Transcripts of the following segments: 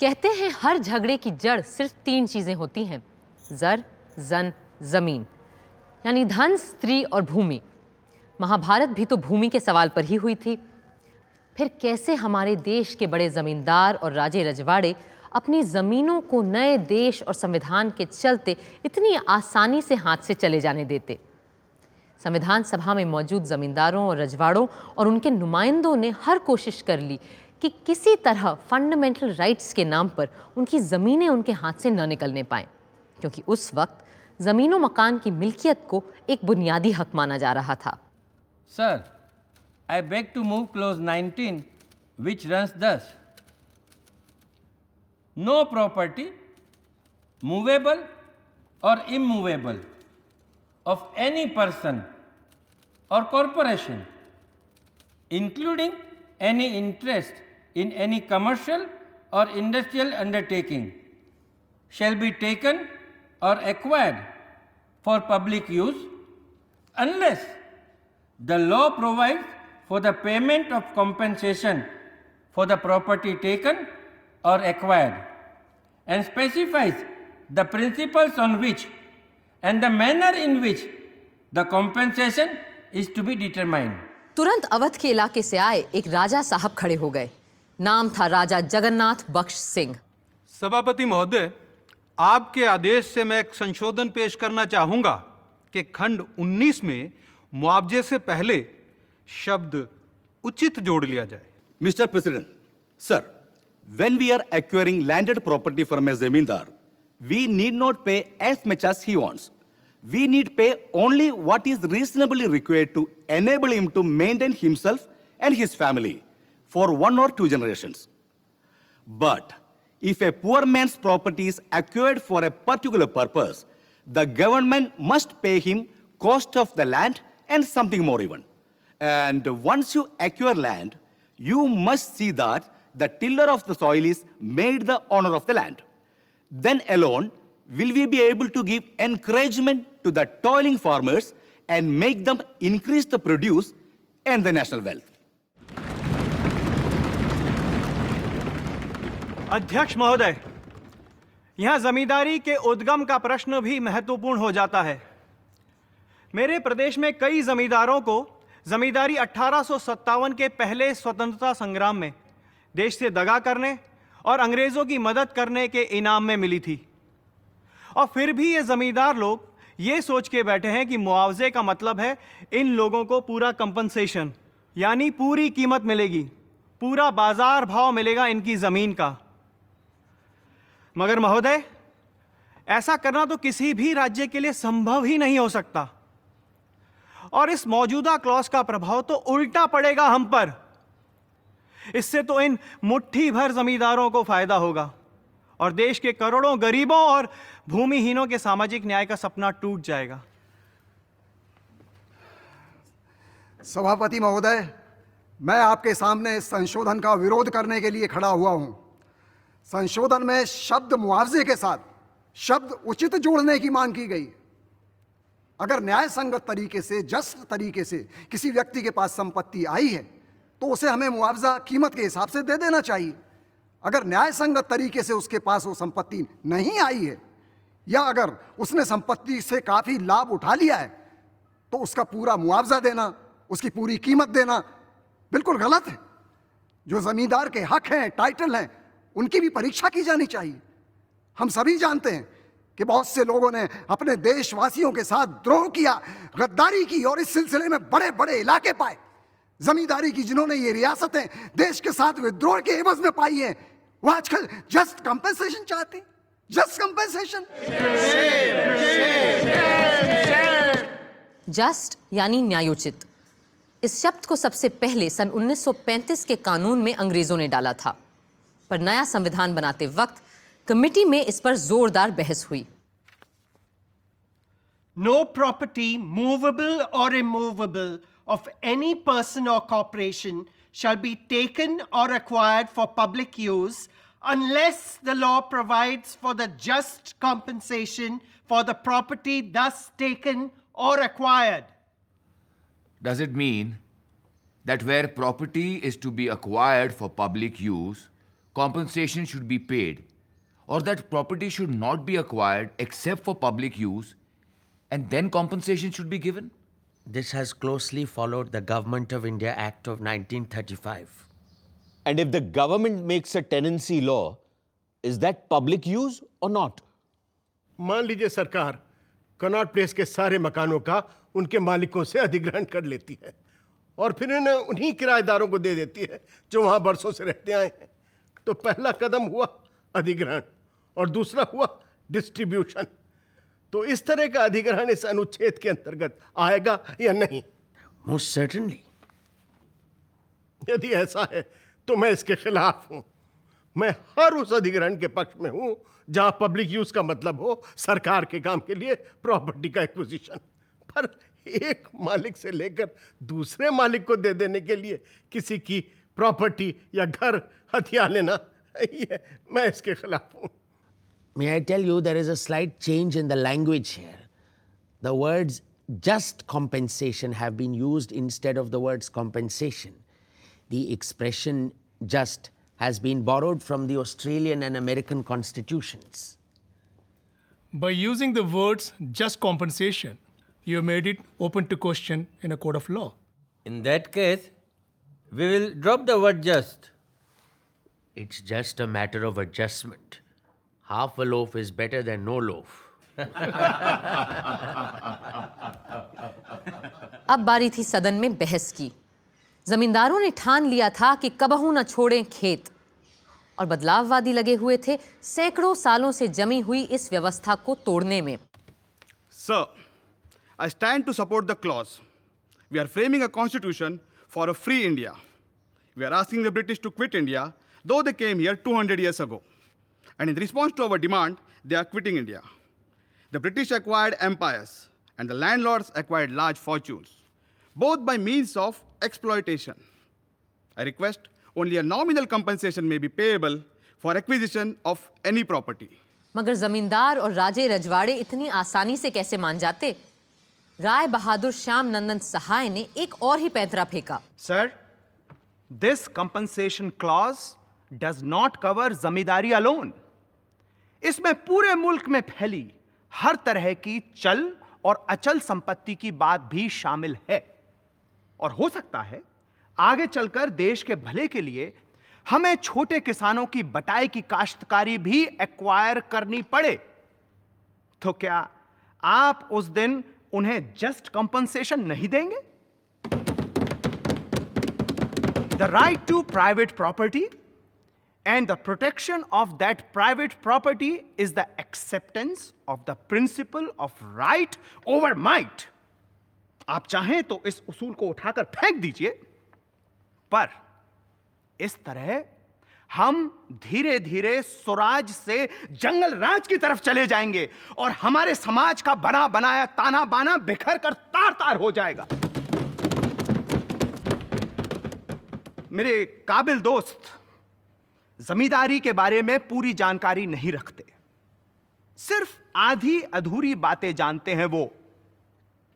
कहते हैं हर झगड़े की जड़ सिर्फ़ तीन चीज़ें होती हैं, जर, जन, ज़मीन, यानी धन, स्त्री और भूमि। महाभारत भी तो भूमि के सवाल पर ही हुई थी। फिर कैसे हमारे देश के बड़े जमींदार और राजे रजवाड़े अपनी जमीनों को नए देश और संविधान के चलते इतनी आसानी से हाथ से चले जाने देते? संविधान सभा में मौजूद जमींदारों और रजवाड़ों और उनके नुमाइंदों ने हर कोशिश कर ली कि किसी तरह फंडामेंटल राइट्स के नाम पर उनकी ज़मीनें उनके हाथ से न निकलने पाएँ, क्योंकि उस वक्त ज़मीनों मकान की मिल्कियत को एक बुनियादी हक माना जा रहा था। Sir I beg to move clause 19 which runs thus no property movable or immovable of any person or corporation including any interest in any commercial or industrial undertaking, shall be taken or acquired for public use unless the law provides for the payment of compensation for the property taken or acquired and specifies the principles on which and the manner in which the compensation is to be determined. तुरंत अवध के इलाके से आए एक राजा साहब खड़े हो गए नाम था राजा जगन्नाथ बख्श सिंह। सभापति महोदय आपके आदेश से मैं एक संशोधन पेश करना चाहूँगा कि खंड 19 में मुआवजे से पहले शब्द उचित जोड़ लिया जाए। Mister President sir when we are acquiring landed property for a zamindar we need not pay as much as he wants we need pay only what is reasonably required to enable him to maintain himself and his family for one or two generations. But if a poor man's property is acquired for a particular purpose, the government must pay him cost of the land and something more even. And once you acquire land, you must see that the tiller of the soil is made the owner of the land. Then alone will we be able to give encouragement to the toiling farmers and make them increase the produce and the national wealth. अध्यक्ष महोदय, यहाँ जमींदारी के उद्गम का प्रश्न भी महत्वपूर्ण हो जाता है। मेरे प्रदेश में कई जमींदारों को जमींदारी अठारह के पहले स्वतंत्रता संग्राम में देश से दगा करने और अंग्रेज़ों की मदद करने के इनाम में मिली थी। और फिर भी ये जमींदार लोग ये सोच के बैठे हैं कि मुआवजे का मतलब है इन लोगों को पूरा कंपनसेशन यानी पूरी कीमत मिलेगी, पूरा बाज़ार भाव मिलेगा इनकी ज़मीन का। मगर महोदय, ऐसा करना तो किसी भी राज्य के लिए संभव ही नहीं हो सकता। और इस मौजूदा क्लॉज का प्रभाव तो उल्टा पड़ेगा हम पर। इससे तो इन मुट्ठी भर जमींदारों को फ़ायदा होगा और देश के करोड़ों गरीबों और भूमिहीनों के सामाजिक न्याय का सपना टूट जाएगा। सभापति महोदय, मैं आपके सामने इस संशोधन का विरोध करने के लिए खड़ा हुआ हूँ। संशोधन में शब्द मुआवजे के साथ शब्द उचित जोड़ने की मांग की गई। अगर न्याय संगत तरीके से जस्ट तरीके से किसी व्यक्ति के पास संपत्ति आई है तो उसे हमें मुआवजा कीमत के हिसाब से दे देना चाहिए। अगर न्याय संगत तरीके से उसके पास वो संपत्ति नहीं आई है, या अगर उसने संपत्ति से काफ़ी लाभ उठा लिया है तो उसका पूरा मुआवजा देना, उसकी पूरी कीमत देना बिल्कुल गलत है। जो जमींदार के हक हैं, टाइटल हैं उनकी भी परीक्षा की जानी चाहिए। हम सभी जानते हैं कि बहुत से लोगों ने अपने देशवासियों के साथ द्रोह किया, गद्दारी की और इस सिलसिले में बड़े बड़े इलाके पाए। जमींदारी की जिन्होंने ये रियासतें देश के साथ विद्रोह के एवज में पाई हैं, वो आजकल जस्ट कंपेंसेशन चाहते जस्ट कंपेंसेशन जस्ट यानी न्यायोचित। इस शब्द को सबसे पहले सन 1935 के कानून में अंग्रेज़ों ने डाला था। पर नया संविधान बनाते वक्त कमेटी में इस पर जोरदार बहस हुई No property, movable or immovable, of any person or corporation shall be taken or acquired for public use unless the law provides for the just compensation for the property thus taken or acquired. Does it mean that where property is to be acquired for public use, compensation should be paid or that property should not be acquired except for public use and then compensation should be given? This has closely followed the Government of India Act of 1935. And if the government makes a tenancy law, is that public use or not? मान लीजिए सरकार Connaught place के सारे मकानों का उनके मालिकों से अधिग्रहण कर लेती है और फिर इन्हें उन्हीं किराएदारों को दे देती है जो वहां बरसों से रहते आए हैं तो पहला कदम हुआ अधिग्रहण और दूसरा हुआ डिस्ट्रीब्यूशन तो इस तरह का अधिग्रहण इस अनुच्छेद के अंतर्गत आएगा या नहीं? Most certainly. यदि ऐसा है तो मैं इसके खिलाफ हूँ। मैं हर उस अधिग्रहण के पक्ष में हूँ जहाँ पब्लिक यूज़ का मतलब हो सरकार के काम के लिए प्रॉपर्टी का एक्विजिशन पर एक मालिक से लेकर दूसरे मालिक को दे देने के लिए किसी की प्रॉपर्टी या घर हथिया लेना ये मैं इसके खिलाफ हूं May I tell you, there is a slight change in the language here. The words just compensation have been used instead of the words compensation. The expression just has been borrowed from the Australian and American constitutions. By using the words just compensation, you have made it open to question in a court of law. In that case, we will drop the word just. it's just a matter of adjustment half a loaf is better than no loaf अब बारी थी सदन में बहस की। जमींदारों ने ठान लिया था कि कबहू ना छोड़ें खेत। और बदलाववादी लगे हुए थे सैकड़ों सालों से जमी हुई इस व्यवस्था को तोड़ने में। Sir I stand to support the clause we are framing a constitution for a free India we are asking the British to quit India though they came here 200 years ago. And in response to our demand, they are quitting India. The British acquired empires, and the landlords acquired large fortunes, both by means of exploitation. I request only a nominal compensation may be payable for acquisition of any property. मगर जमींदार और राजे रजवाड़े इतनी आसानी से कैसे मान जाते राय बहादुर श्याम नंदन सहाय ने एक और ही पैंतरा फेंका Sir, this compensation clause does not cover zamindari alone इसमें पूरे मुल्क में फैली हर तरह की चल और अचल संपत्ति की बात भी शामिल है। और हो सकता है आगे चलकर देश के भले के लिए हमें छोटे किसानों की बटाई की काश्तकारी भी एक्वायर करनी पड़े। तो क्या आप उस दिन उन्हें जस्ट कंपनसेशन नहीं देंगे? The right to private property and the protection of that private property is the acceptance of the principle of right over might. आप चाहें तो इस उसूल को उठाकर फेंक दीजिए, पर इस तरह हम धीरे धीरे स्वराज से जंगल राज की तरफ़ चले जाएँगे और हमारे समाज का बना बनाया ताना बाना बिखर कर तार तार हो जाएगा। मेरे काबिल दोस्त जमींदारी के बारे में पूरी जानकारी नहीं रखते। सिर्फ़ आधी अधूरी बातें जानते हैं वो।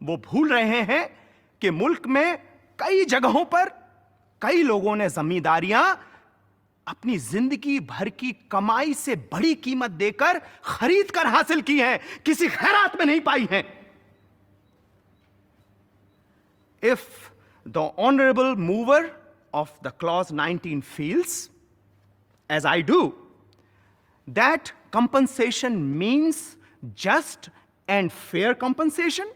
वो भूल रहे हैं कि मुल्क में कई जगहों पर कई लोगों ने जमींदारियाँ अपनी ज़िंदगी भर की कमाई से बड़ी कीमत देकर खरीद कर हासिल की हैं। किसी खैरात में नहीं पाई हैं। If the honourable mover of the clause 19 feels as i do that compensation means just and fair compensation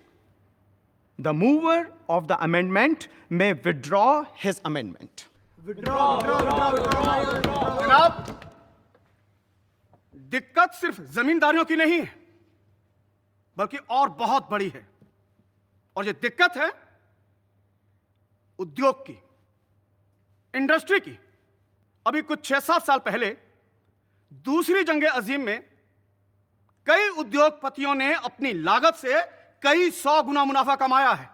the mover of the amendment may withdraw his amendment Withdraw, withdraw, withdraw, जनाब दिक्कत सिर्फ़ जमींदारियों की नहीं है बल्कि और बहुत बड़ी है और ये दिक्कत है उद्योग की इंडस्ट्री की अभी कुछ छह सात साल पहले, दूसरी जंग अजीम में कई उद्योगपतियों ने अपनी लागत से कई सौ गुना मुनाफा कमाया है।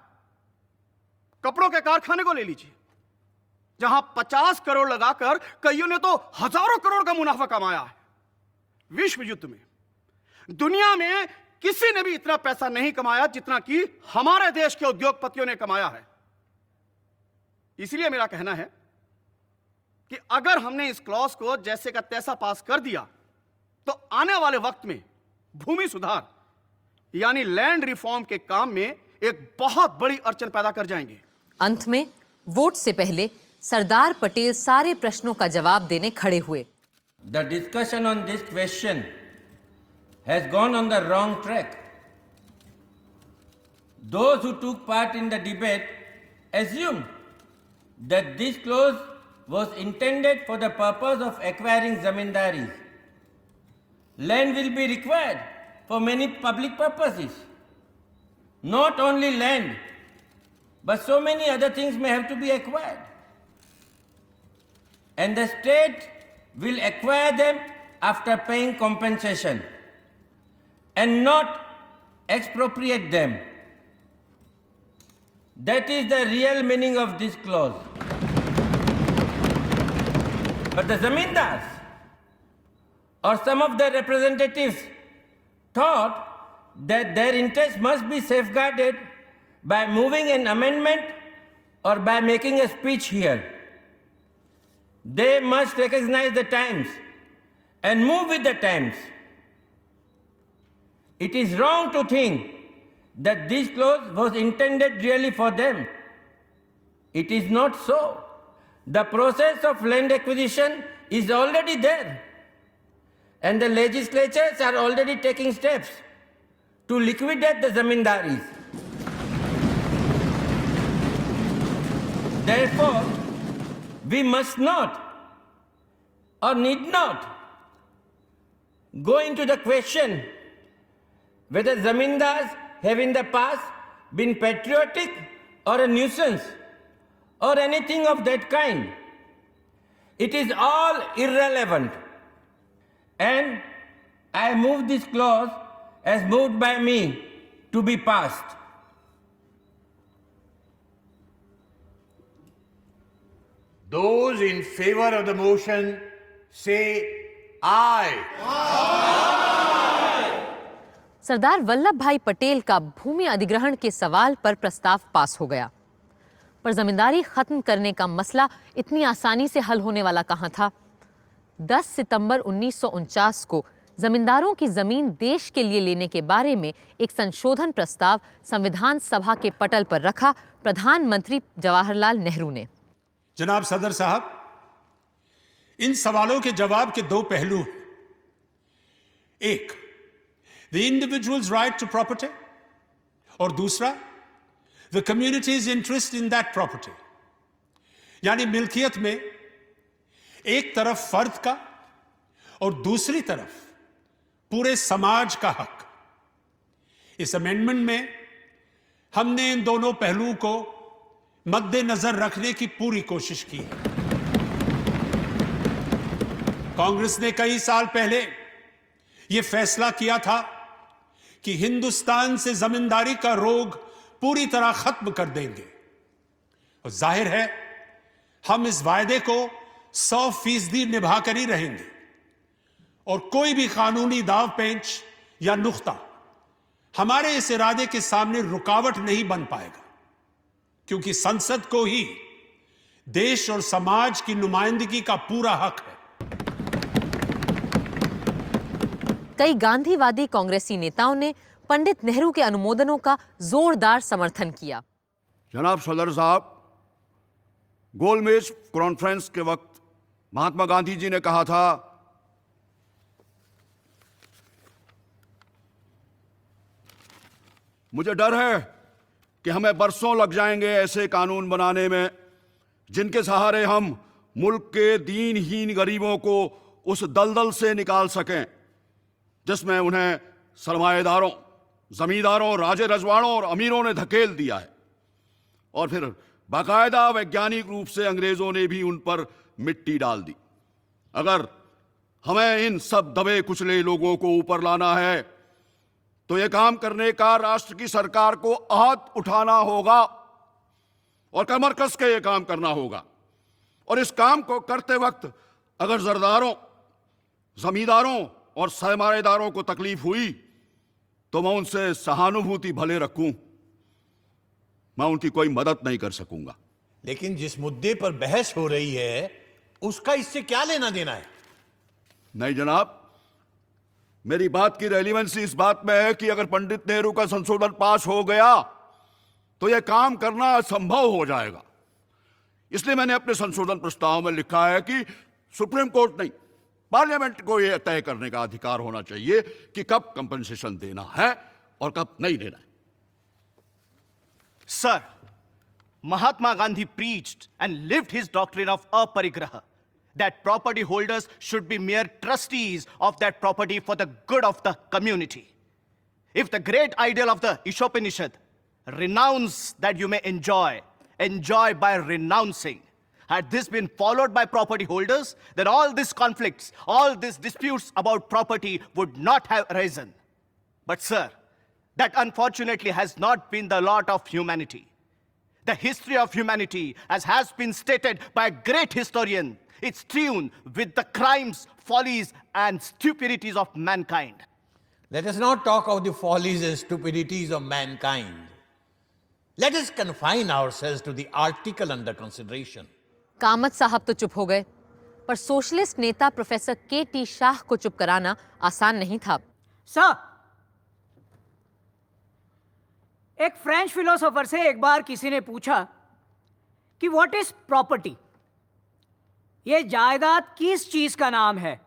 कपड़ों के कारखाने को ले लीजिए, जहाँ 50 करोड़ लगाकर कईयों ने तो हज़ारों करोड़ का मुनाफा कमाया है। विश्व युद्ध में, दुनिया में किसी ने भी इतना पैसा नहीं कमाया जितना कि हमारे देश के उद्योगपतियों ने कमाया है। इसलिए मेरा कहना है कि अगर हमने इस क्लॉज को जैसे का तैसा पास कर दिया तो आने वाले वक्त में भूमि सुधार यानी लैंड रिफॉर्म के काम में एक बहुत बड़ी अड़चन पैदा कर जाएँगे। अंत में वोट से पहले सरदार पटेल सारे प्रश्नों का जवाब देने खड़े हुए। The discussion on this question has gone on the wrong track Those who took part in the debate assumed that this clause was intended for the purpose of acquiring zamindaris. Land will be required for many public purposes. Not only land, but so many other things may have to be acquired. And the state will acquire them after paying compensation and not expropriate them. That is the real meaning of this clause. But the zamindars or some of their representatives thought that their interests must be safeguarded by moving an amendment or by making a speech here. They must recognize the times and move with the times. It is wrong to think that this clause was intended really for them. It is not so. The process of land acquisition is already there, and the legislatures are already taking steps to liquidate the zamindaris. Therefore, we must not or need not go into the question whether zamindars have in the past been patriotic or a nuisance or anything of that kind. It is all irrelevant. And I move this clause as moved by me to be passed. Those in favor of the motion say aye. Sardar Vallabhbhai Patel का भूमि अधिग्रहण के सवाल पर प्रस्ताव पास हो गया पर जमींदारी खत्म करने का मसला इतनी आसानी से हल होने वाला कहाँ था? 10 सितंबर उन्नीस सौ उनचास को जमींदारों की ज़मीन देश के लिए लेने के बारे में एक संशोधन प्रस्ताव संविधान सभा के पटल पर रखा प्रधानमंत्री जवाहरलाल नेहरू ने। जनाब सदर साहब, इन सवालों के जवाब के दो पहलू हैं। एक the individual's right to property और दूसरा the community's interest in that property यानी मिल्कियत में एक तरफ़ फर्द का और दूसरी तरफ़ पूरे समाज का हक। इस अमेंडमेंट में हमने इन दोनों पहलुओं को मद्देनजर रखने की पूरी कोशिश की है। कांग्रेस ने कई साल पहले यह फैसला किया था कि हिंदुस्तान से जमींदारी का रोग पूरी तरह खत्म कर देंगे। और ज़ाहिर है, हम इस वायदे को सौ फ़ीसदी निभाकर ही रहेंगे। और कोई भी कानूनी दाव पेंच या नुख्ता हमारे इस इरादे के सामने रुकावट नहीं बन पाएगा, क्योंकि संसद को ही देश और समाज की नुमाइंदगी का पूरा हक है। कई गांधीवादी कांग्रेसी नेताओं ने पंडित नेहरू के अनुमोदनों का जोरदार समर्थन किया। जनाब सदर साहब, गोलमेज कॉन्फ्रेंस के वक्त महात्मा गांधी जी ने कहा था, मुझे डर है कि हमें बरसों लग जाएँगे ऐसे कानून बनाने में, जिनके सहारे हम मुल्क के दीनहीन गरीबों को उस दलदल से निकाल सकें, जिसमें उन्हें सरमाएदारों जमींदारों राजे रजवाड़ों और अमीरों ने धकेल दिया है। और फिर बाकायदा वैज्ञानिक रूप से अंग्रेज़ों ने भी उन पर मिट्टी डाल दी। अगर हमें इन सब दबे कुचले लोगों को ऊपर लाना है तो यह काम करने का राष्ट्र की सरकार को आहत उठाना होगा और कमर कस के ये काम करना होगा। और इस काम को करते वक्त अगर जरदारों, जमींदारों और सरमारेदारों को तकलीफ़ हुई तो मैं उनसे सहानुभूति भले रखूँ मैं उनकी कोई मदद नहीं कर सकूँगा। लेकिन जिस मुद्दे पर बहस हो रही है उसका इससे क्या लेना देना है? नहीं जनाब मेरी बात की रेलिवेंसी इस बात में है कि अगर पंडित नेहरू का संशोधन पास हो गया तो यह काम करना असंभव हो जाएगा। इसलिए मैंने अपने संशोधन प्रस्ताव में लिखा है कि सुप्रीम कोर्ट नहीं पार्लियामेंट को यह तय करने का अधिकार होना चाहिए कि कब कंपनसेशन देना है और कब नहीं देना है। Sir Mahatma Gandhi preach and lived his doctrine of aparigraha that property holders should be mere trustees of that property for the good of the community if the great ideal of the Ishopanishad renounce that you may enjoy enjoy by renouncing had this been followed by property holders, then all these conflicts, all these disputes about property would not have arisen. But, sir, that unfortunately has not been the lot of humanity. The history of humanity, as has been stated by a great historian, is strewn with the crimes, follies, and stupidities of mankind. Let us not talk of the follies and stupidities of mankind. Let us confine ourselves to the article under consideration. Kamath साहब तो चुप हो गए। पर socialist नेता professor के T Shah को चुप कराना आसान नहीं था। सर एक फ्रेंच फिलोसोफर से एक बार किसी ने पूछा कि व्हाट इज़ प्रॉपर्टी ये जायदाद किस चीज़ का नाम है?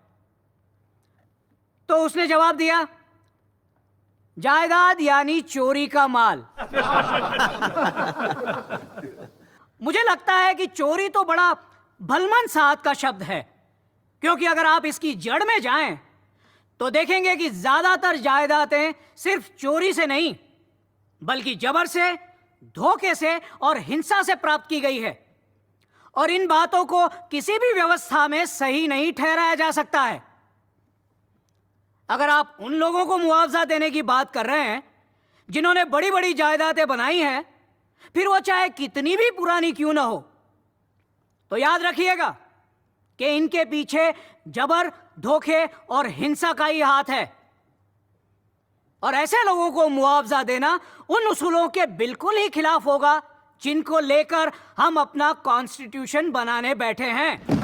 तो उसने जवाब दिया जायदाद यानी चोरी का माल। मुझे लगता है कि चोरी तो बड़ा भलमन साथ का शब्द है, क्योंकि अगर आप इसकी जड़ में जाएँ तो देखेंगे कि ज़्यादातर जायदादें सिर्फ़ चोरी से नहीं, बल्कि जबर से, धोखे से और हिंसा से प्राप्त की गई है। और इन बातों को किसी भी व्यवस्था में सही नहीं ठहराया जा सकता है। अगर आप उन लोगों को मुआवजा देने की बात कर रहे हैं, जिन्होंने बड़ी बड़ी जायदादें बनाई हैं फिर वो चाहे कितनी भी पुरानी क्यों ना हो। तो याद रखिएगा कि इनके पीछे जबर, धोखे और हिंसा का ही हाथ है। और ऐसे लोगों को मुआवजा देना उन उसूलों के बिल्कुल ही खिलाफ होगा जिनको लेकर हम अपना कॉन्स्टिट्यूशन बनाने बैठे हैं।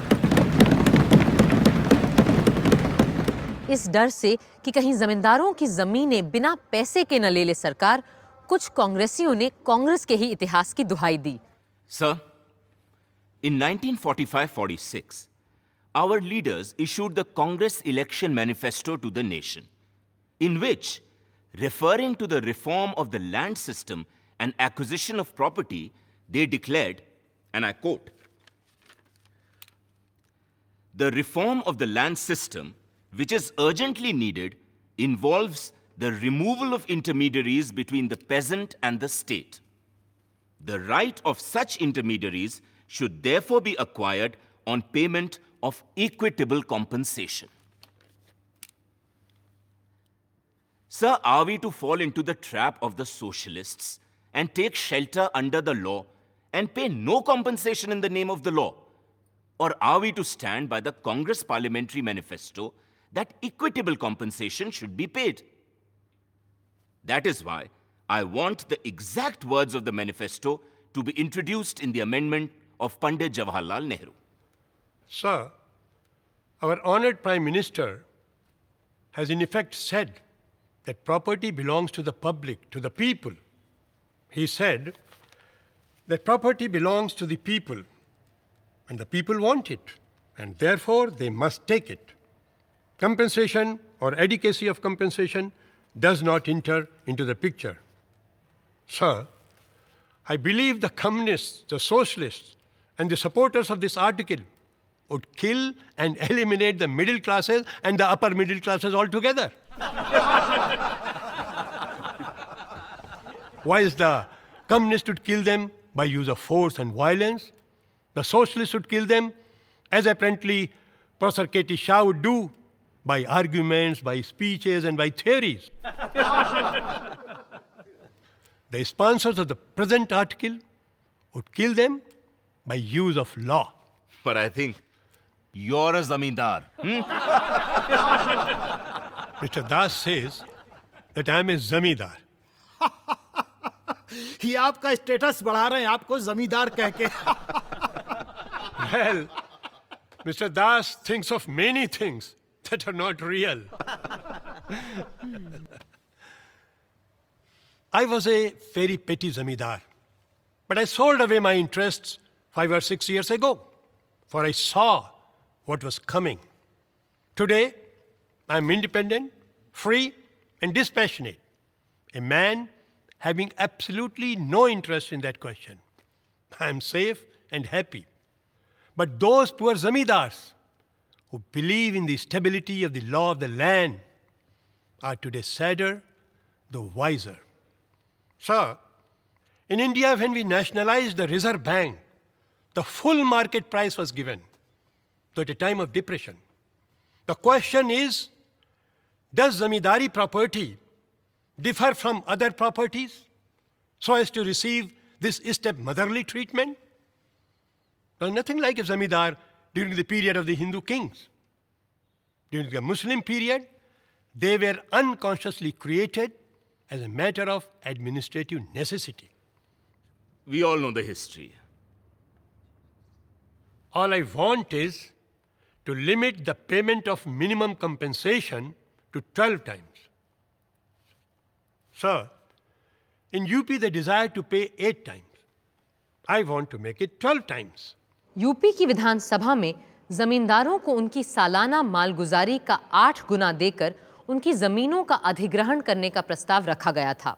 इस डर से कि कहीं जमींदारों की जमीनें बिना पैसे के न ले ले सरकार कुछ कांग्रेसियों ने कांग्रेस के ही इतिहास की दुहाई दी। Sir in 1945-46 our leaders issued the Congress election manifesto to the nation in which referring to the reform of the land system and acquisition of property they declare and I quote the reform of the land system which is urgently needed involves the removal of intermediaries between the peasant and the state. The right of such intermediaries should therefore be acquired on payment of equitable compensation. Sir, are we to fall into the trap of the socialists and take shelter under the law and pay no compensation in the name of the law? Or are we to stand by the Congress Parliamentary Manifesto that equitable compensation should be paid? That is why I want the exact words of the manifesto to be introduced in the amendment of Pandit Jawaharlal Nehru. Sir, our honored Prime Minister has in effect said that property belongs to the public, to the people. He said that property belongs to the people, and the people want it, and therefore they must take it. Compensation or adequacy of compensation does not enter into the picture. Sir, I believe the communists, the socialists, and the supporters of this article would kill and eliminate the middle classes and the upper middle classes altogether. Whilst the communists would kill them by use of force and violence, the socialists would kill them as apparently Professor K.T. Shah would do by arguments, by speeches, and by theories. the sponsors of the present article would kill them by use of law. But I think you're a zamindar. hmm? Mr. Das says that I am a zamidar. ये आपका status बढ़ा रहे हैं आपको जमींदार कह के Well, Mr. Das thinks of many things that are not real. I was a very petty zamidar, but I sold away my interests five or six years ago, for I saw what was coming. Today, I am independent, free, and dispassionate. A man having absolutely no interest in that question. I am safe and happy. But those poor zamidars who believe in the stability of the law of the land are today sadder, though wiser. Sir, in India, when we nationalized the Reserve Bank, the full market price was given, though at a time of depression. The question is Does zamidari property differ from other properties so as to receive this step motherly treatment? There's nothing like a zamidar during the period of the Hindu kings. During the Muslim period, they were unconsciously created as a matter of administrative necessity. We all know the history. All I want is to limit the payment of minimum compensation to 12 times. Sir, in UP they desire to pay 8 times. I want to make it 12 times. UP की विधानसभा में जमींदारों को उनकी सालाना मालगुजारी का आठ गुना देकर उनकी जमीनों का अधिग्रहण करने का प्रस्ताव रखा गया था।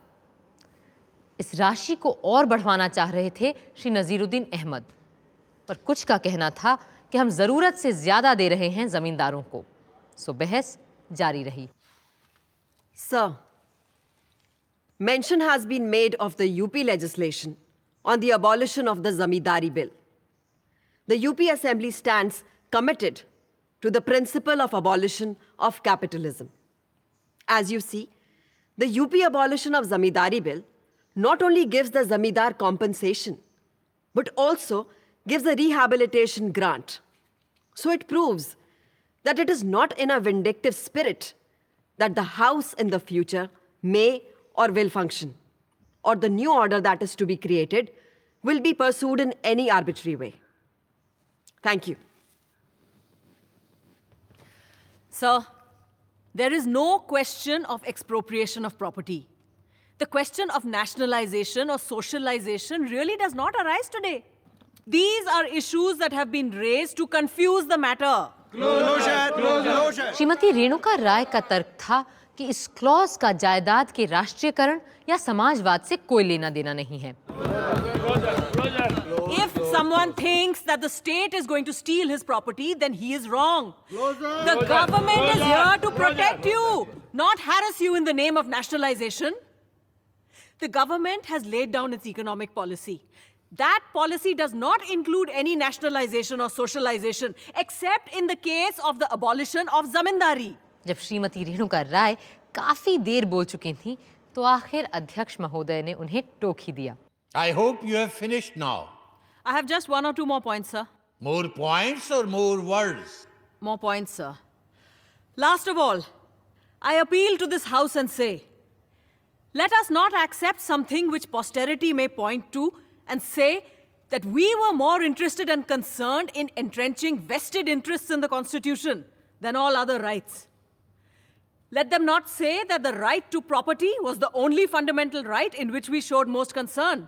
इस राशि को और बढ़वाना चाह रहे थे श्री नजीरुद्दीन अहमद। पर कुछ का कहना था कि हम ज़रूरत से ज़्यादा दे रहे हैं जमींदारों को। सो बहस जारी रही। Sir, mention has been made of the UP legislation on the abolition of the Zamindari Bill. The UP Assembly stands committed to the principle of abolition of capitalism. As you see, the UP abolition of Zamindari Bill not only gives the Zamindar compensation, but also gives a rehabilitation grant. So it proves that it is not in a vindictive spirit that the house in the future may or will function, or the new order that is to be created will be pursued in any arbitrary way. Thank you. Sir, there is no question of expropriation of property. The question of nationalization or socialization really does not arise today. These are issues that have been raised to confuse the matter. Shrimati Renuka Roy का तर्क था कि इस clause का जायदाद के राष्ट्रीयकरण या समाजवाद से कोई लेना देना नहीं है someone thinks that the state is going to steal his property, then he is wrong. The government is here to protect you, not harass you in the name of nationalization. The government has laid down its economic policy. That policy does not include any nationalization or socialization, except in the case of the abolition of zamindari. जब श्रीमती रेणुका राय काफी देर बोल चुकी थी तो आखिर अध्यक्ष महोदय ने उन्हें टोक ही दिया I hope you have finished now. I have just one or two more points, sir. More points or more words? More points, sir. Last of all, I appeal to this House and say let us not accept something which posterity may point to and say that we were more interested and concerned in entrenching vested interests in the Constitution than all other rights. Let them not say that the right to property was the only fundamental right in which we showed most concern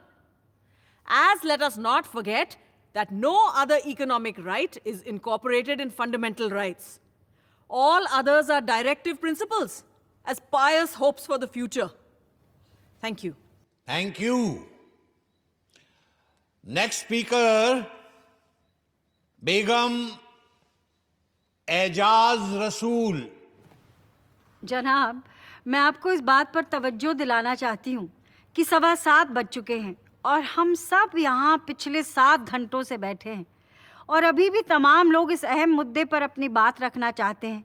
As let us not forget that no other economic right is incorporated in fundamental rights. All others are directive principles, as pious hopes for the future. Thank you. Thank you. Next speaker, Begum Ejaz Rasool. जनाब मैं आपको इस बात पर तवज्जो दिलाना चाहती हूँ कि सवा सात बज चुके हैं और हम सब यहाँ पिछले सात घंटों से बैठे हैं। और अभी भी तमाम लोग इस अहम मुद्दे पर अपनी बात रखना चाहते हैं।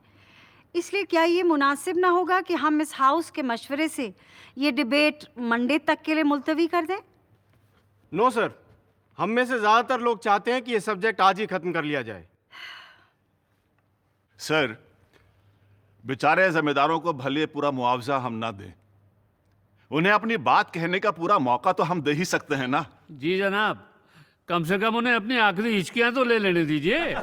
इसलिए क्या ये मुनासिब ना होगा कि हम इस हाउस के मशवरे से ये डिबेट मंडे तक के लिए मुलतवी कर दें? नो सर हम में से ज़्यादातर लोग चाहते हैं कि ये सब्जेक्ट आज ही ख़त्म कर लिया जाए। सर बेचारे ज़िम्मेदारों को भले पूरा मुआवजा हम ना दें। उन्हें अपनी बात कहने का पूरा मौका तो हम दे ही सकते हैं ना? जी जनाब कम से कम उन्हें अपनी आखिरी हिचकियाँ तो ले लेने दीजिए।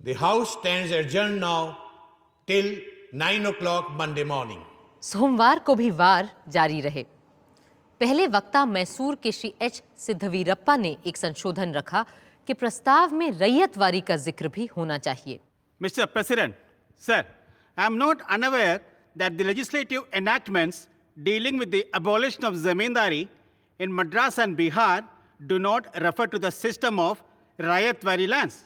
The House stands adjourned now till 9 o'clock Monday morning. सोमवार को भी वार जारी रहे। पहले वक्ता मैसूर के श्री एच. सिद्धवीरप्पा ने एक संशोधन रखा कि प्रस्ताव में रैयतवारी का ज़िक्र भी होना चाहिए। Mister President sir, I am not unaware that the legislative enactments dealing with the abolition of zamindari in Madras and Bihar do not refer to the system of Rayatwari lands.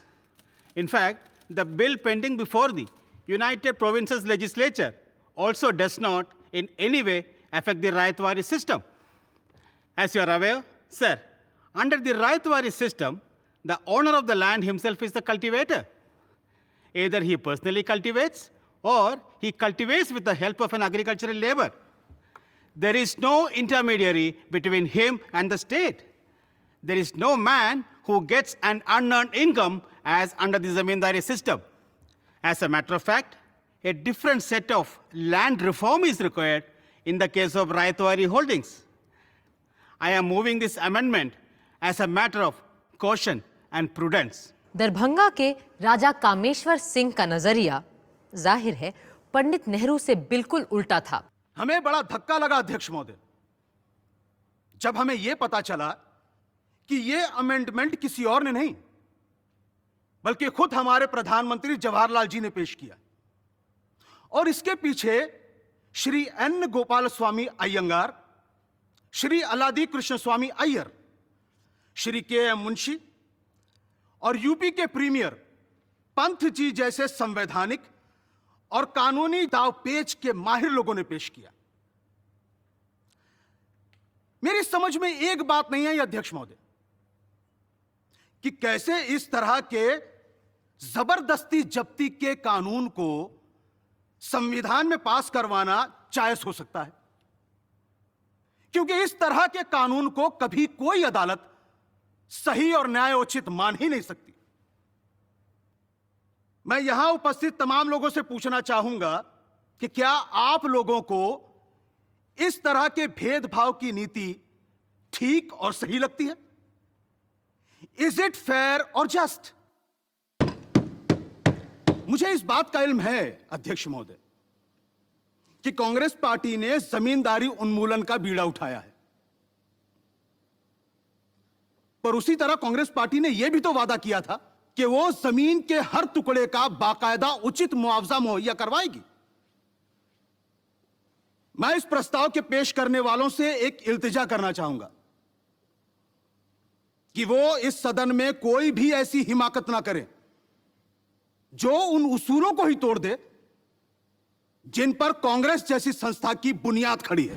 In fact, the bill pending before the United Provinces Legislature also does not in any way affect the Rayatwari system. As you are aware, sir, under the Rayatwari system, the owner of the land himself is the cultivator. Either he personally cultivates or he cultivates with the help of an agricultural labor. There is no intermediary between him and the state. There is no man who gets an unearned income as under the zamindari system. As a matter of fact, a different set of land reform is required in the case of Rayatwari holdings. I am moving this amendment as a matter of caution and prudence. Darbhanga के राजा कामेश्वर सिंह का नजरिया ज़ाहिर है, पंडित नेहरू से बिल्कुल उल्टा था। हमें बड़ा धक्का लगा, अध्यक्ष महोदय। जब हमें यह पता चला कि यह अमेंडमेंट किसी और ने नहीं, बल्कि खुद हमारे प्रधानमंत्री जवाहरलाल जी ने पेश किया। और इसके पीछे Shri N Gopalaswami Ayyangar Shri Alladi Krishnaswami Ayyar, Shri K M Munshi और यूपी के प्रीमियर पंथ जी जैसे संवैधानिक और कानूनी दाव पेच के माहिर लोगों ने पेश किया। मेरी समझ में एक बात नहीं आई, अध्यक्ष महोदय, कि कैसे इस तरह के ज़बरदस्ती जब्ती के कानून को संविधान में पास करवाना जायज़ हो सकता है। क्योंकि इस तरह के कानून को कभी कोई अदालत सही और न्यायोचित मान ही नहीं सकती। मैं यहाँ उपस्थित तमाम लोगों से पूछना चाहूँगा कि क्या आप लोगों को इस तरह के भेदभाव की नीति ठीक और सही लगती है? इज़ इट फेयर और जस्ट मुझे इस बात का इल्म है, अध्यक्ष महोदय, कि कांग्रेस पार्टी ने जमींदारी उन्मूलन का बीड़ा उठाया है। पर उसी तरह कांग्रेस पार्टी ने यह भी तो वादा किया था कि वो ज़मीन के हर टुकड़े का बाकायदा उचित मुआवजा मुहैया करवाएगी। मैं इस प्रस्ताव के पेश करने वालों से एक इल्तिजा करना चाहूँगा कि वो इस सदन में कोई भी ऐसी हिमाकत ना करें जो उन उसूलों को ही तोड़ दे जिन पर कांग्रेस जैसी संस्था की बुनियाद खड़ी है।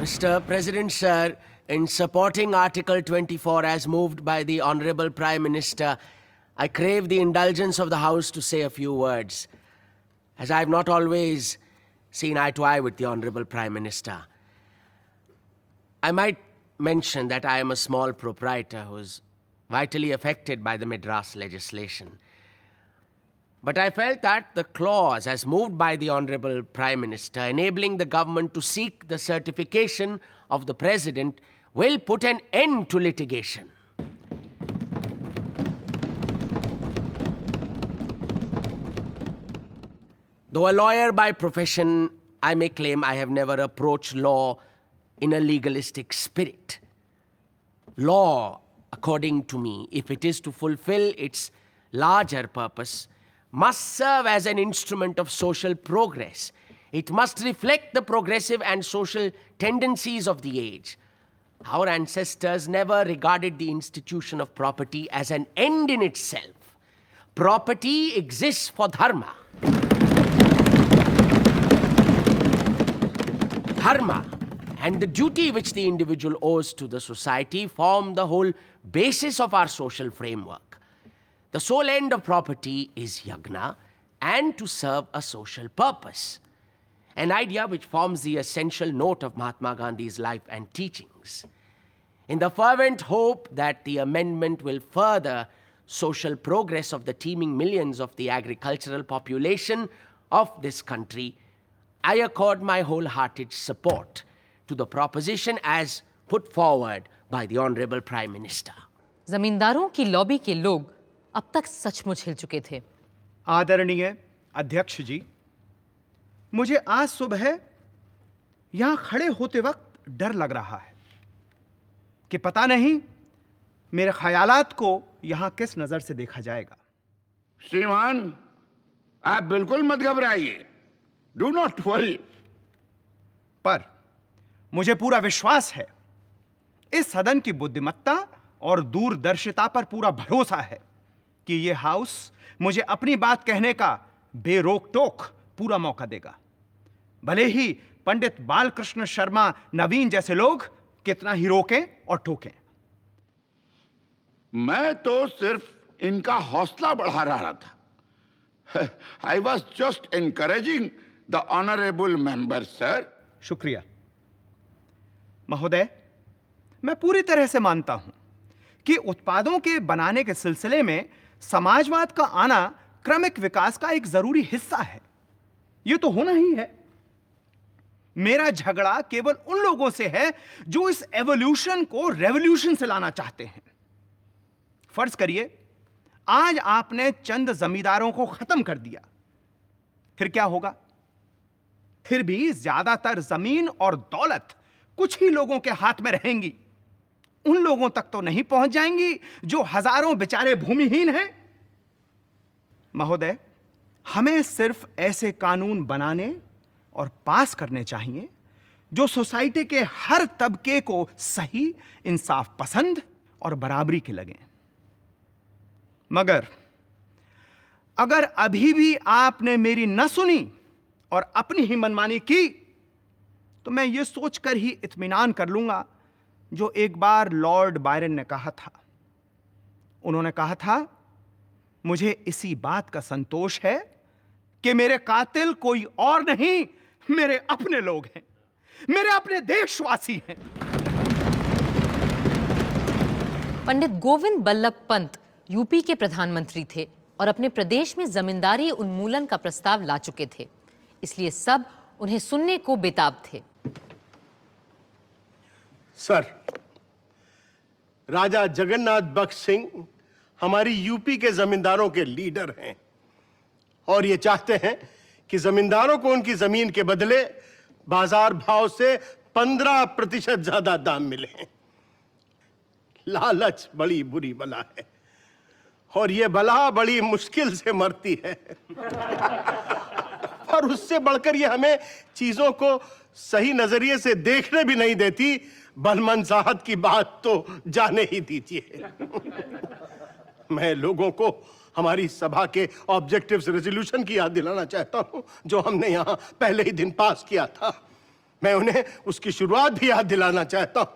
Mister President, sir, in supporting Article 24 as moved by the Honorable Prime Minister, I crave the indulgence of the House to say a few words, as I have not always seen eye to eye with the Honorable Prime Minister. I might mention that I am a small proprietor who is vitally affected by the Madras legislation. But I felt that the clause, as moved by the Honorable Prime Minister, enabling the government to seek the certification of the President, will put an end to litigation. Though a lawyer by profession, I may claim I have never approached law in a legalistic spirit. Law, according to me, if it is to fulfill its larger purpose, must serve as an instrument of social progress. It must reflect the progressive and social tendencies of the age. Our ancestors never regarded the institution of property as an end in itself. Property exists for dharma. Dharma and the duty which the individual owes to the society form the whole basis of our social framework. The sole end of property is yagna and to serve a social purpose, an idea which forms the essential note of Mahatma Gandhi's life and teachings. In the fervent hope that the amendment will further social progress of the teeming millions of the agricultural population of this country, I accord my wholehearted support to the proposition as put forward by the Honorable Prime Minister. जमींदारों की lobby के लोग अब तक सचमुच हिल चुके थे आदरणीय अध्यक्ष जी मुझे आज सुबह यहाँ खड़े होते वक्त डर लग रहा है कि पता नहीं मेरे ख्यालात को यहाँ किस नज़र से देखा जाएगा। श्रीमान आप बिल्कुल मत घबराइए। डू नॉट वरी पर मुझे पूरा विश्वास है। इस सदन की बुद्धिमत्ता और दूरदर्शिता पर पूरा भरोसा है कि यह हाउस मुझे अपनी बात कहने का बेरोक टोक पूरा मौका देगा। भले ही पंडित बालकृष्ण शर्मा नवीन जैसे लोग कितना ही रोकें और टोकें मैं तो सिर्फ़ इनका हौसला बढ़ा रहा था। I was just encouraging the honourable member sir शुक्रिया। महोदय मैं पूरी तरह से मानता हूँ कि उत्पादों के बनाने के सिलसिले में समाजवाद का आना क्रमिक विकास का एक ज़रूरी हिस्सा है। यह तो होना ही है। मेरा झगड़ा केवल उन लोगों से है जो इस एवोल्यूशन को रेवोल्यूशन से लाना चाहते हैं। फ़र्ज़ करिए, आज आपने चंद जमींदारों को खत्म कर दिया। फिर क्या होगा? फिर भी ज़्यादातर ज़मीन और दौलत कुछ ही लोगों के हाथ में रहेंगी। उन लोगों तक तो नहीं पहुँच जाएँगी जो हज़ारों बेचारे भूमिहीन हैं। महोदय, हमें सिर्फ़ ऐसे कानून बनाने और पास करने चाहिए, जो सोसाइटी के हर तबके को सही, इंसाफ पसंद और बराबरी के लगें। मगर, अगर अभी भी आपने मेरी न सुनी और अपनी ही मनमानी की तो मैं यह सोचकर ही इत्मीनान कर लूँगा, जो एक बार लॉर्ड बायरन ने कहा था। उन्होंने कहा था, मुझे इसी बात का संतोष है कि मेरे कातिल कोई और नहीं मेरे अपने लोग हैं। मेरे अपने देशवासी हैं। पंडित गोविंद बल्लभ पंत यूपी के प्रधानमंत्री थे और अपने प्रदेश में जमींदारी उन्मूलन का प्रस्ताव ला चुके थे। इसलिए सब उन्हें सुनने को बेताब थे। सर राजा जगन्नाथ बख्श सिंह हमारी यूपी के जमींदारों के लीडर हैं और ये चाहते हैं कि जमींदारों को उनकी ज़मीन के बदले बाज़ार भाव से पंद्रह प्रतिशत ज़्यादा दाम मिले लालच बड़ी बुरी बला है। और ये बला बड़ी मुश्किल से मरती है। और उससे बढ़कर ये हमें चीज़ों को सही नज़रिए से देखने भी नहीं देती बलमन साहब की बात तो जाने ही दीजिए। मैं लोगों को हमारी सभा के ऑब्जेक्टिव्स रेजोल्यूशन की याद दिलाना चाहता हूँ, जो हमने यहाँ पहले ही दिन पास किया था। मैं उन्हें उसकी शुरुआत भी याद दिलाना चाहता हूँ,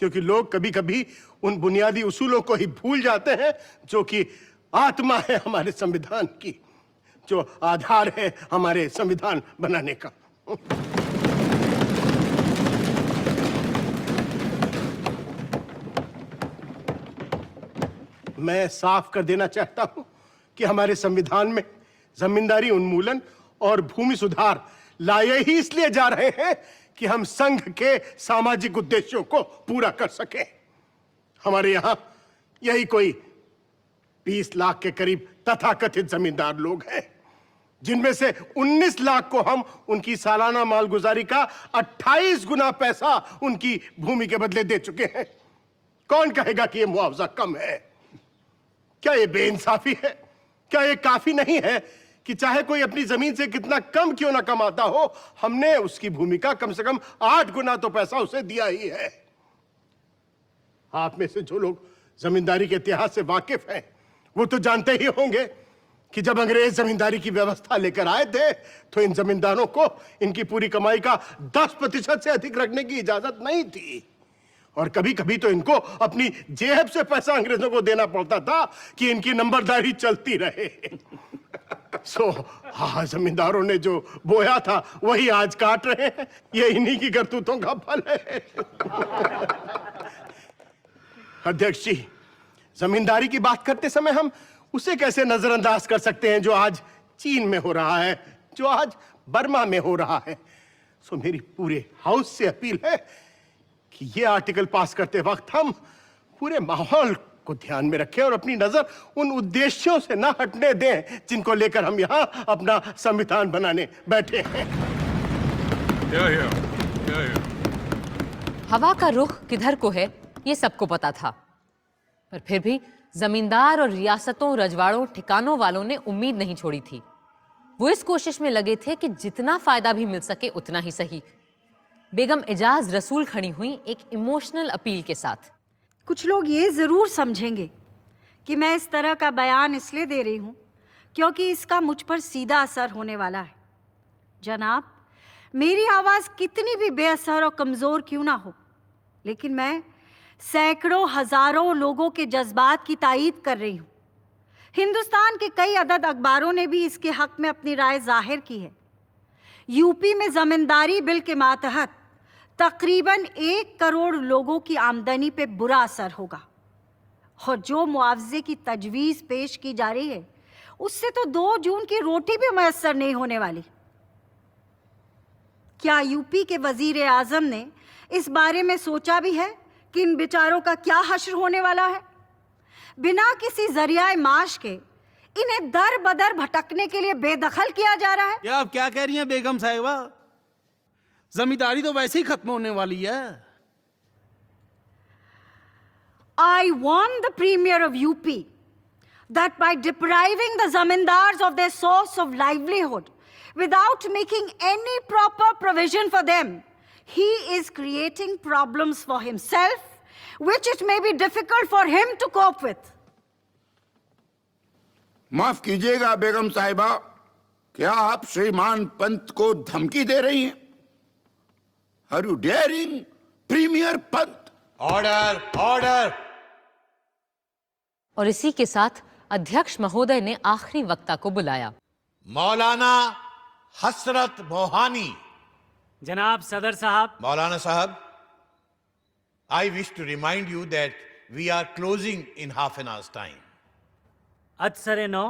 क्योंकि लोग कभी कभी उन बुनियादी उसूलों को ही भूल जाते हैं, जो कि आत्मा है हमारे संविधान की, जो आधार है हमारे संविधान बनाने का। मैं साफ़ कर देना चाहता हूँ कि हमारे संविधान में जमींदारी उन्मूलन और भूमि सुधार लाए ही इसलिए जा रहे हैं कि हम संघ के सामाजिक उद्देश्यों को पूरा कर सके। हमारे यहाँ यही कोई 20 लाख के करीब तथाकथित जमींदार लोग हैं, जिनमें से 19 लाख को हम उनकी सालाना मालगुजारी का 28 गुना पैसा उनकी भूमि के बदले दे चुके हैं। कौन कहेगा कि यह मुआवजा कम है? क्या यह बेइंसाफी है? क्या यह काफ़ी नहीं है कि चाहे कोई अपनी ज़मीन से कितना कम क्यों ना कमाता हो, हमने उसकी भूमि का कम से कम आठ गुना तो पैसा उसे दिया ही है। आप में से जो लोग जमींदारी के इतिहास से वाकिफ हैं, वो तो जानते ही होंगे कि जब अंग्रेज़ जमींदारी की व्यवस्था लेकर आए थे तो इन जमींदारों को इनकी पूरी कमाई का दस प्रतिशत से अधिक रखने की इजाज़त नहीं थी। और कभी कभी तो इनको अपनी जेब से पैसा अंग्रेज़ों को देना पड़ता था कि इनकी नंबरदारी चलती रहे। सो हाँ जमींदारों ने जो बोया था, वही आज काट रहे हैं। ये इन्हीं की करतूतों का फल है। अध्यक्ष जी, जमींदारी की बात करते समय हम उसे कैसे नजरअंदाज कर सकते हैं जो आज चीन में हो रहा है, जो आज बर्मा में हो रहा है? सो मेरी पूरे हाउस से अपील है कि ये आर्टिकल पास करते वक्त हम पूरे माहौल को ध्यान में रखें और अपनी नज़र उन उद्देश्यों से ना हटने दें जिनको लेकर हम यहाँ अपना संविधान बनाने बैठे हैं। हवा का रुख किधर को है ये सबको पता था। पर फिर भी जमींदार और रियासतों रजवाड़ों ठिकानों वालों ने उम्मीद नहीं छोड़ी थी। वो इस कोशिश में लगे थे कि जितना फ़ायदा भी मिल सके उतना ही सही। बेगम एजाज रसूल खड़ी हुई एक इमोशनल अपील के साथ। कुछ लोग ये ज़रूर समझेंगे कि मैं इस तरह का बयान इसलिए दे रही हूँ क्योंकि इसका मुझ पर सीधा असर होने वाला है। जनाब, मेरी आवाज़ कितनी भी बेअसर और कमज़ोर क्यों ना हो, लेकिन मैं सैकड़ों, हज़ारों लोगों के जज्बात की तायीद कर रही हूँ। हिंदुस्तान के कई अदद अखबारों ने भी इसके हक में अपनी राय ज़ाहिर की है। यूपी में जमींदारी बिल के मातहत तकरीबन एक करोड़ लोगों की आमदनी पे बुरा असर होगा। और जो मुआवजे की तजवीज़ पेश की जा रही है, उससे तो दो जून की रोटी भी मैसर नहीं होने वाली। क्या यूपी के वज़ीर आज़म ने इस बारे में सोचा भी है कि इन बेचारों का क्या हश्र होने वाला है? बिना किसी ज़रिया माश के इन्हें दर बदर भटकने के लिए बेदखल किया जा रहा है। आप क्या कह रही हैं, बेगम साहिबा? जमींदारी तो वैसे ही खत्म होने वाली है I warn the Premier of UP that by depriving the zamindars of their source of livelihood without making any proper provision for them, he is creating problems for himself which it may be difficult for him to cope with. माफ़ कीजिएगा बेगम साहिबा क्या आप श्रीमान पंत को धमकी दे रही हैं are you daring premier Pant order order और इसी के साथ अध्यक्ष महोदय ने आखिरी वक्ता को बुलाया। मौलाना हसरत मोहानी। जनाब सदर साहब। मौलाना साहब I wish to remind you that we are closing in half an hour's time. अदसरे नौ।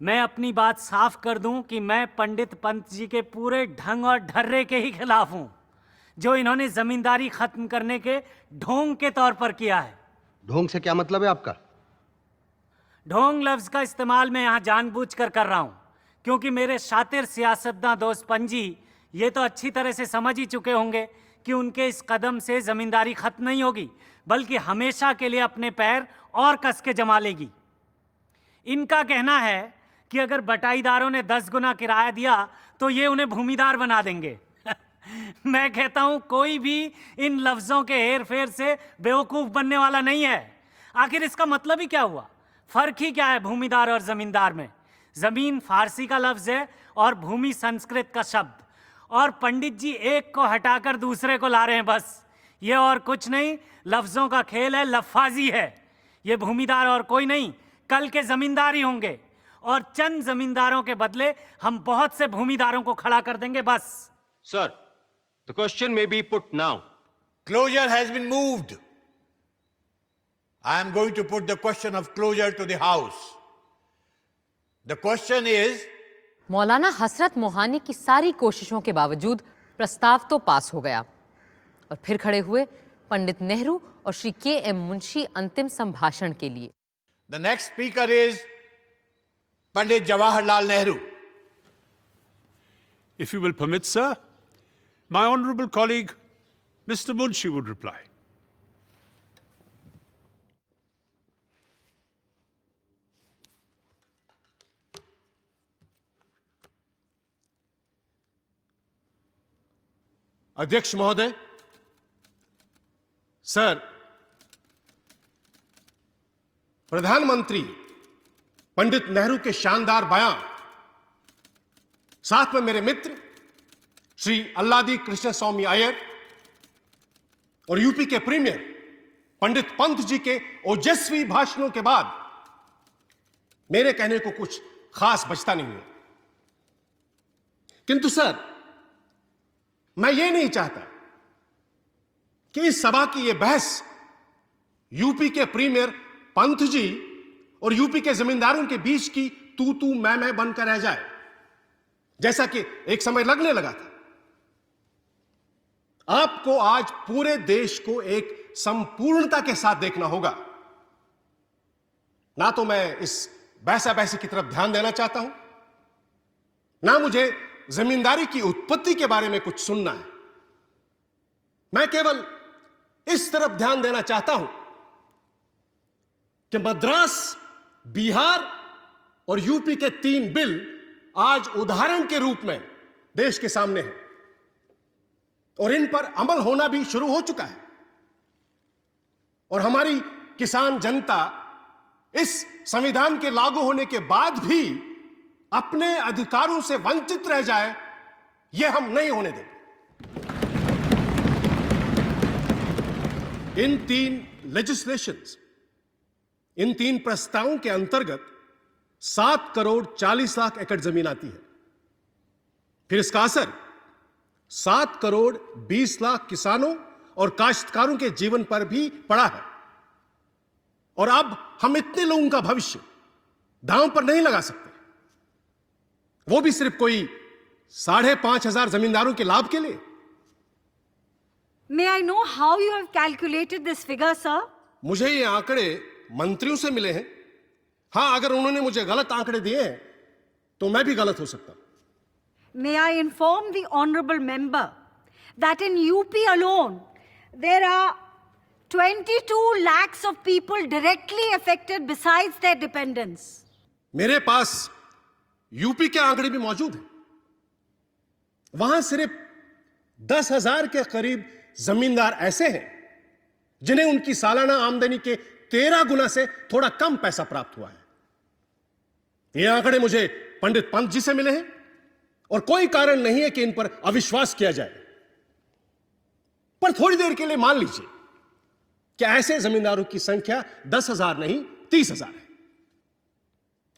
मैं अपनी बात साफ़ कर दूँ कि मैं पंडित पंत जी के पूरे ढंग और ढर्रे के ही खिलाफ हूँ। जो इन्होंने जमींदारी खत्म करने के ढोंग के तौर पर किया है। ढोंग से क्या मतलब है आपका? ढोंग लफ्ज का इस्तेमाल मैं यहाँ जानबूझकर कर रहा हूँ क्योंकि मेरे शातिर सियासतदां दोस्त पंजी ये तो अच्छी तरह से समझ ही चुके होंगे कि उनके इस कदम से जमींदारी खत्म नहीं होगी बल्कि हमेशा के लिए अपने पैर और कस के जमा लेगी। इनका कहना है कि अगर बटाईदारों ने दस गुना किराया दिया तो ये उन्हें भूमिदार बना देंगे। मैं कहता हूँ कोई भी इन लफ्जों के हेर फेर से बेवकूफ़ बनने वाला नहीं है। आखिर इसका मतलब ही क्या हुआ? फ़र्क ही क्या है भूमिदार और जमींदार में? ज़मीन फारसी का लफ्ज है और भूमि संस्कृत का शब्द। और पंडित जी एक को हटाकर दूसरे को ला रहे हैं बस। ये और कुछ नहीं लफ्जों का खेल है लफाजी है। ये भूमिदार और कोई नहीं कल के जमींदार ही होंगे। और चंद जमींदारों के बदले हम बहुत से भूमिदारों को खड़ा कर देंगे बस। Sir, The question may be put now. Closure has been moved. I am going to put the question of closure to the House. The question is. मौलाना हसरत मोहानी की सारी कोशिशों के बावजूद प्रस्ताव तो पास हो गया और फिर खड़े हुए पंडित नेहरू और श्री के एम मुंशी अंतिम संभाषण के लिए the next speaker is Pandit Jawaharlal Nehru if you will permit sir my honorable colleague, Mr. Munshi, would reply. अध्यक्ष महोदय सर प्रधानमंत्री पंडित नेहरू के शानदार बयान साथ में मेरे मित्र श्री अल्लादी कृष्ण स्वामी अय्यर और यूपी के प्रीमियर पंडित पंत जी के ओजस्वी भाषणों के बाद मेरे कहने को कुछ खास बचता नहीं है। किंतु सर, मैं ये नहीं चाहता कि इस सभा की यह बहस यूपी के प्रीमियर पंत जी और यूपी के जमींदारों के बीच की तू तू मैं मैं बनकर रह जाए। जैसा कि एक समय लगने लगा था। आपको आज पूरे देश को एक संपूर्णता के साथ देखना होगा। ना तो मैं इस बैसा बैसी की तरफ़ ध्यान देना चाहता हूँ, ना मुझे जमींदारी की उत्पत्ति के बारे में कुछ सुनना है। मैं केवल इस तरफ़ ध्यान देना चाहता हूँ कि मद्रास, बिहार और यूपी के तीन बिल आज उदाहरण के रूप में देश के सामने हैं। और इन पर अमल होना भी शुरू हो चुका है। और हमारी किसान जनता इस संविधान के लागू होने के बाद भी अपने अधिकारों से वंचित रह जाए यह हम नहीं होने देंगे। इन तीन लेजिस्लेशंस इन तीन प्रस्तावों के अंतर्गत सात करोड़ चालीस लाख एकड़ ज़मीन आती है। फिर इसका असर सात करोड़ बीस लाख किसानों और काश्तकारों के जीवन पर भी पड़ा है। और अब हम इतने लोगों का भविष्य दांव पर नहीं लगा सकते। वो भी सिर्फ़ कोई साढ़े पाँच हज़ार जमींदारों के लाभ के लिए। May I know how you have calculated this figure, sir? मुझे ये आंकड़े मंत्रियों से मिले हैं। हाँ अगर उन्होंने मुझे गलत आंकड़े दिए हैं तो मैं भी गलत हो सकता हूँ। May I inform the honorable member that in UP alone there are 22 lakhs of people directly affected besides their dependents. मेरे पास यूपी के आंकड़े भी मौजूद हैं वहाँ सिर्फ़ दस हज़ार के करीब जमींदार ऐसे हैं जिन्हें उनकी सालाना आमदनी के तेरह गुना से थोड़ा कम पैसा प्राप्त हुआ है ये आंकड़े मुझे पंडित पंत जी से मिले हैं और कोई कारण नहीं है कि इन पर अविश्वास किया जाए। पर थोड़ी देर के लिए मान लीजिए कि ऐसे जमींदारों की संख्या दस हज़ार नहीं, तीस हज़ार है।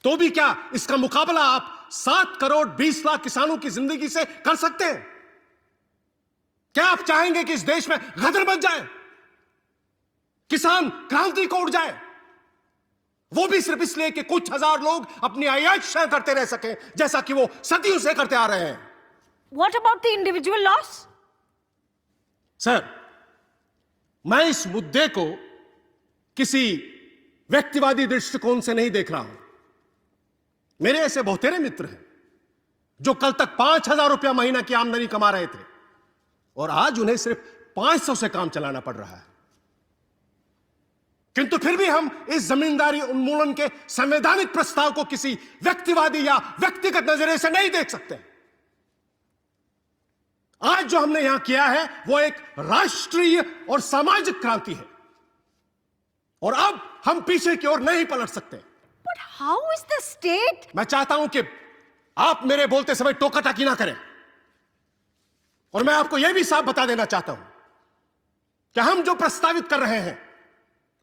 तो भी क्या इसका मुकाबला आप सात करोड़ बीस लाख किसानों की ज़िंदगी से कर सकते हैं? क्या आप चाहेंगे कि इस देश में गदर बच जाए? किसान क्रांति को उड़ जाए? वो भी सिर्फ़ इसलिए कि कुछ हज़ार लोग अपनी आयाश करते रह सके जैसा कि वो सदियों से करते आ रहे हैं। What about the individual loss? Sir मैं इस मुद्दे को किसी व्यक्तिवादी दृष्टिकोण से नहीं देख रहा हूँ। मेरे ऐसे बहुतेरे मित्र हैं जो कल तक पाँच हज़ार रुपया महीना की आमदनी कमा रहे थे और आज उन्हें सिर्फ़ पाँच सौ से काम चलाना पड़ रहा है। किंतु फिर भी हम इस जमींदारी उन्मूलन के संवैधानिक प्रस्ताव को किसी व्यक्तिवादी या व्यक्तिगत नज़रिए से नहीं देख सकते। आज जो हमने यहाँ किया है वो एक राष्ट्रीय और सामाजिक क्रांति है। और अब हम पीछे की ओर नहीं पलट सकते। But how is the state मैं चाहता हूँ कि आप मेरे बोलते समय टोका टाकी ना करें। और मैं आपको यह भी साफ़ बता देना चाहता हूँ कि हम जो प्रस्तावित कर रहे हैं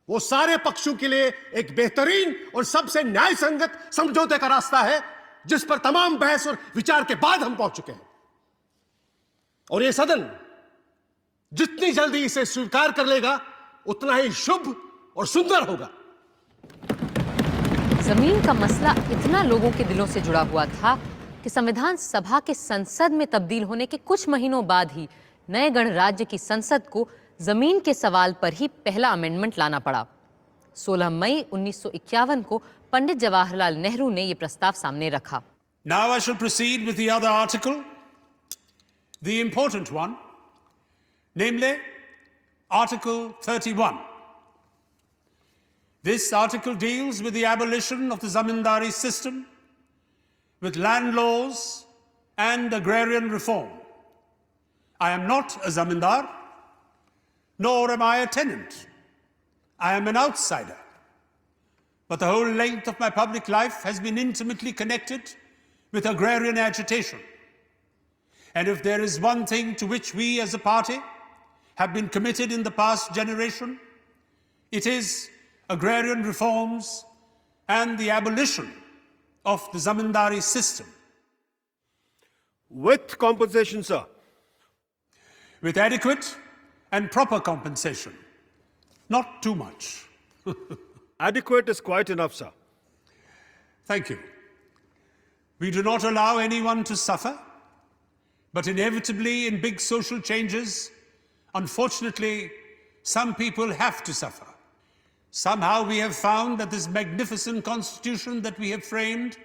वो सारे पक्षों के लिए एक बेहतरीन और सबसे न्याय संगत समझौते का रास्ता है, जिस पर तमाम बहस और विचार के बाद हम पहुँच चुके हैं। और ये सदन जितनी जल्दी इसे स्वीकार कर लेगा, उतना ही शुभ और सुंदर होगा। ज़मीन का मसला इतना लोगों के दिलों से जुड़ा हुआ था कि संविधान सभा के संसद में तब्दील होने के कुछ महीनों बाद ही नए गणराज्य की संसद को ज़मीन के सवाल पर ही पहला अमेंडमेंट लाना पड़ा। 16 मई 1951 को पंडित जवाहरलाल नेहरू ने यह प्रस्ताव सामने रखा। Now I should proceed with the other article the important one namely article 31 this article deals with abolition of the zamindari system with land laws and agrarian reform I am not a zamindar nor am I a tenant. I am an outsider. But the whole length of my public life has been intimately connected with agrarian agitation. And if there is one thing to which we as a party have been committed in the past generation, it is agrarian reforms and the abolition of the zamindari system. With compensation, sir. With adequate and proper compensation. Not too much. Adequate is quite enough, sir. Thank you. We do not allow anyone to suffer, but inevitably, in big social changes, Unfortunately, some people have to suffer. Somehow we have found that this magnificent constitution that we have framed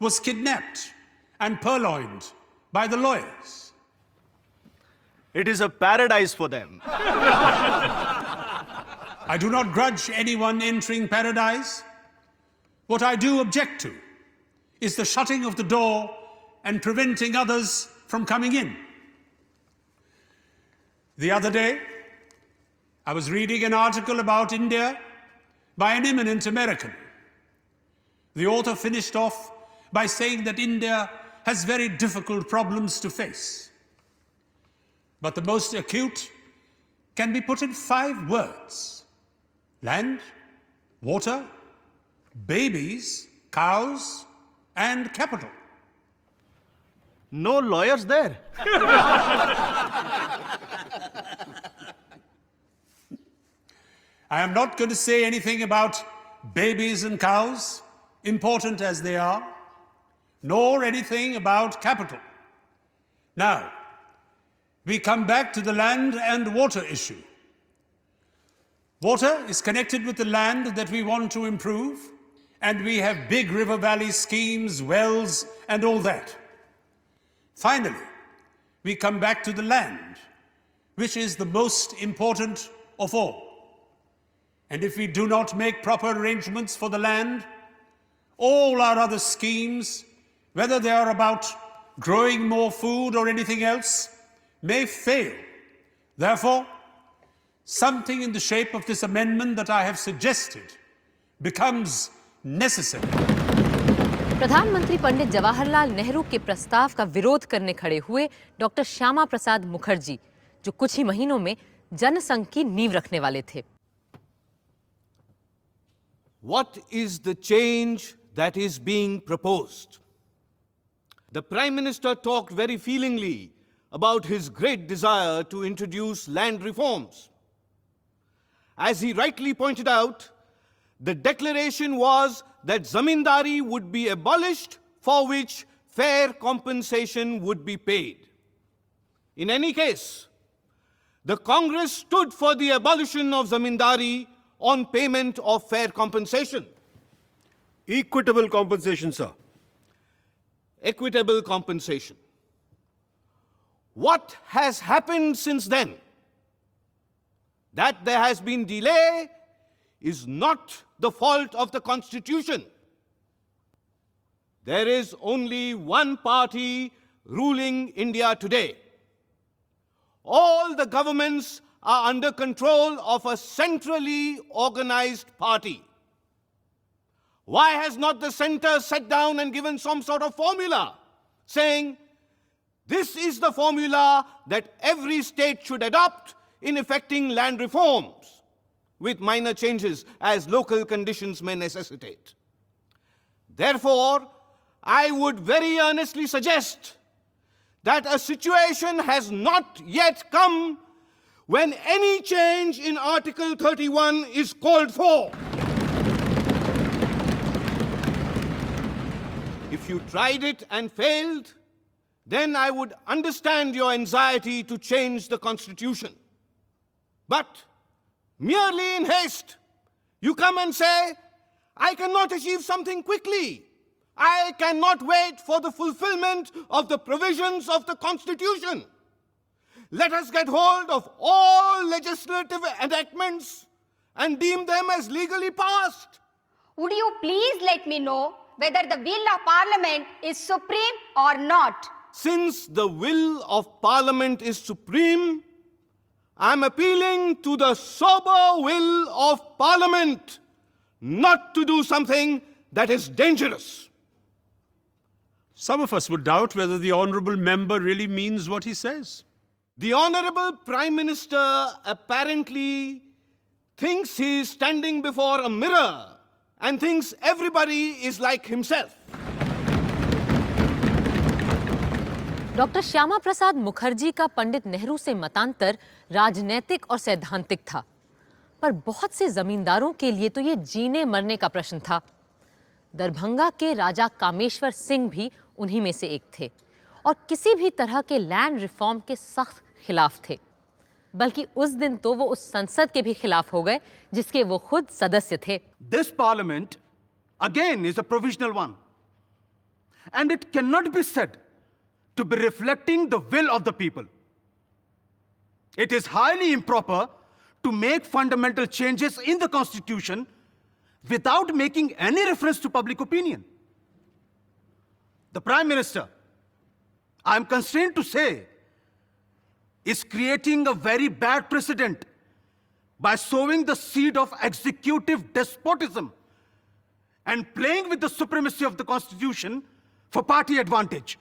was kidnapped and purloined by the lawyers. It is a paradise for them. I do not grudge anyone entering paradise. What I do object to is the shutting of the door and preventing others from coming in. The other day, I was reading an article about India by an eminent American. The author finished off by saying that India has very difficult problems to face. But the most acute can be put in five words land, water, babies, cows, and capital. No lawyers there. I am not going to say anything about babies and cows, important as they are, nor anything about capital. Now, we come back to the land and water issue. Water is connected with the land that we want to improve, and we have big river valley schemes, wells, and all that. Finally, we come back to the land, which is the most important of all. And if we do not make proper arrangements for the land, all our other schemes, whether they are about growing more food or anything else, may fail. Therefore, something in the shape of this amendment that I have suggested becomes necessary. प्रधानमंत्री पंडित जवाहरलाल नेहरू के प्रस्ताव का विरोध करने खड़े हुए doctor Shyama Prasad Mukherjee जो कुछ ही महीनों में जनसंघ की नींव रखने वाले थे what is the change that is being propose the prime minister talk very feelingly about his great desire to introduce land reforms. As he rightly pointed out, the declaration was that zamindari would be abolished, for which fair compensation would be paid. In any case, the Congress stood for the abolition of zamindari on payment of fair compensation. Equitable compensation, sir. Equitable compensation. What has happened since then? That there has been delay is not the fault of the Constitution. There is only one party ruling India today. All the governments are under control of a centrally organized party. Why has not the center sat down and given some sort of formula saying, this is the formula that every state should adopt in effecting land reforms, with minor changes as local conditions may necessitate? Therefore, I would very earnestly suggest that a situation has not yet come when any change in Article 31 is called for. If you tried it and failed, then I would understand your anxiety to change the Constitution. But merely in haste, you come and say, I cannot achieve something quickly. I cannot wait for the fulfillment of the provisions of the Constitution. Let us get hold of all legislative enactments and deem them as legally passed. Would you please let me know whether the will of Parliament is supreme or not? Since the will of Parliament is supreme, I am appealing to the sober will of Parliament not to do something that is dangerous. Some of us would doubt whether the honorable member really means what he says. The Honorable Prime Minister apparently thinks he is standing before a mirror and thinks everybody is like himself. Doctor Shyama Prasad Mukherjee का पंडित नेहरू से मतांतर राजनैतिक और सैद्धांतिक था। पर बहुत से जमींदारों के लिए तो ये जीने मरने का प्रश्न था। दरभंगा के राजा कामेश्वर सिंह भी उन्हीं में से एक थे और किसी भी तरह के लैंड रिफॉर्म के सख्त खिलाफ थे। बल्कि उस दिन तो वो उस संसद के भी खिलाफ हो गए जिसके वो खुद सदस्य थे। This parliament, again, is a provisional one. And it cannot be said to be reflecting the will of the people. It is highly improper to make fundamental changes in the constitution without making any reference to public opinion. The prime minister, I am constrained to say, is creating a very bad precedent by sowing the seed of executive despotism and playing with the supremacy of the constitution for party advantage.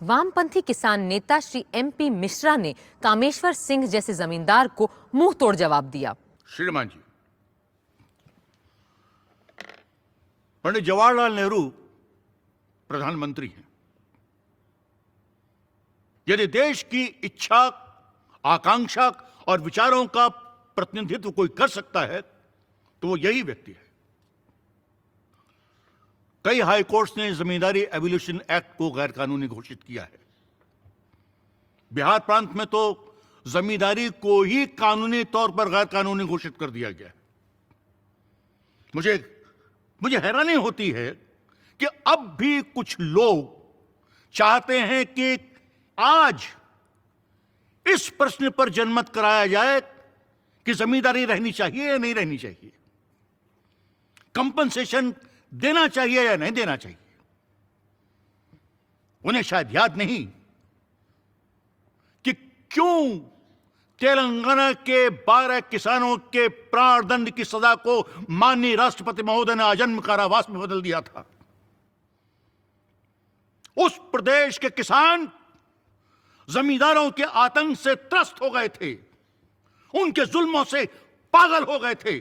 वामपंथी किसान नेता Shri MP Mishra ने कामेश्वर सिंह जैसे जमींदार को मुँह तोड़ जवाब दिया। श्रीमान जी, पंडित जवाहरलाल नेहरू प्रधानमंत्री हैं। यदि देश की इच्छा, आकांक्षा और विचारों का प्रतिनिधित्व कोई कर सकता है तो वो यही व्यक्ति है। कई हाई कोर्ट्स ने जमींदारी एवोल्यूशन एक्ट को गैर कानूनी घोषित किया है। बिहार प्रांत में तो जमींदारी को ही कानूनी तौर पर गैर कानूनी घोषित कर दिया गया मुझे मुझे हैरानी होती है कि अब भी कुछ लोग चाहते हैं कि आज इस प्रश्न पर जनमत कराया जाए कि जमींदारी रहनी चाहिए या नहीं रहनी चाहिए। कंपनसेशन देना चाहिए या नहीं देना चाहिए? उन्हें शायद याद नहीं कि क्यों तेलंगाना के बारह किसानों के प्राण दंड की सजा को माननीय राष्ट्रपति महोदय ने आजन्म कारावास में बदल दिया था। उस प्रदेश के किसान जमींदारों के आतंक से त्रस्त हो गए थे। उनके जुल्मों से पागल हो गए थे।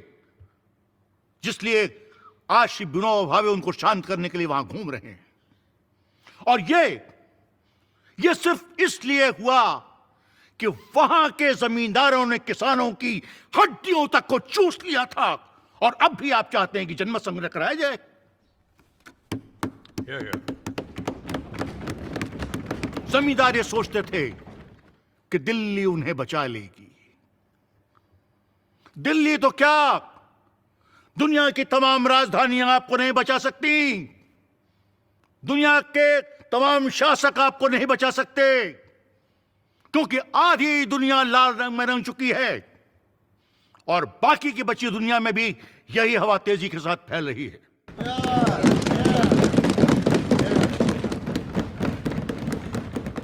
जिसलिए आज श्री विनोबा भावे उनको शांत करने के लिए वहाँ घूम रहे हैं। और ये ये सिर्फ़ इसलिए हुआ कि वहाँ के जमींदारों ने किसानों की हड्डियों तक को चूस लिया था। और अब भी आप चाहते हैं कि जन्म संग्रह कराया जाए? जमींदार ये सोचते थे कि दिल्ली उन्हें बचा लेगी। दिल्ली तो क्या दुनिया की तमाम राजधानियाँ आपको नहीं बचा सकती। दुनिया के तमाम शासक आपको नहीं बचा सकते। क्योंकि आधी दुनिया लाल रंग में रंग चुकी है और बाकी की बची दुनिया में भी यही हवा तेज़ी के साथ फैल रही है।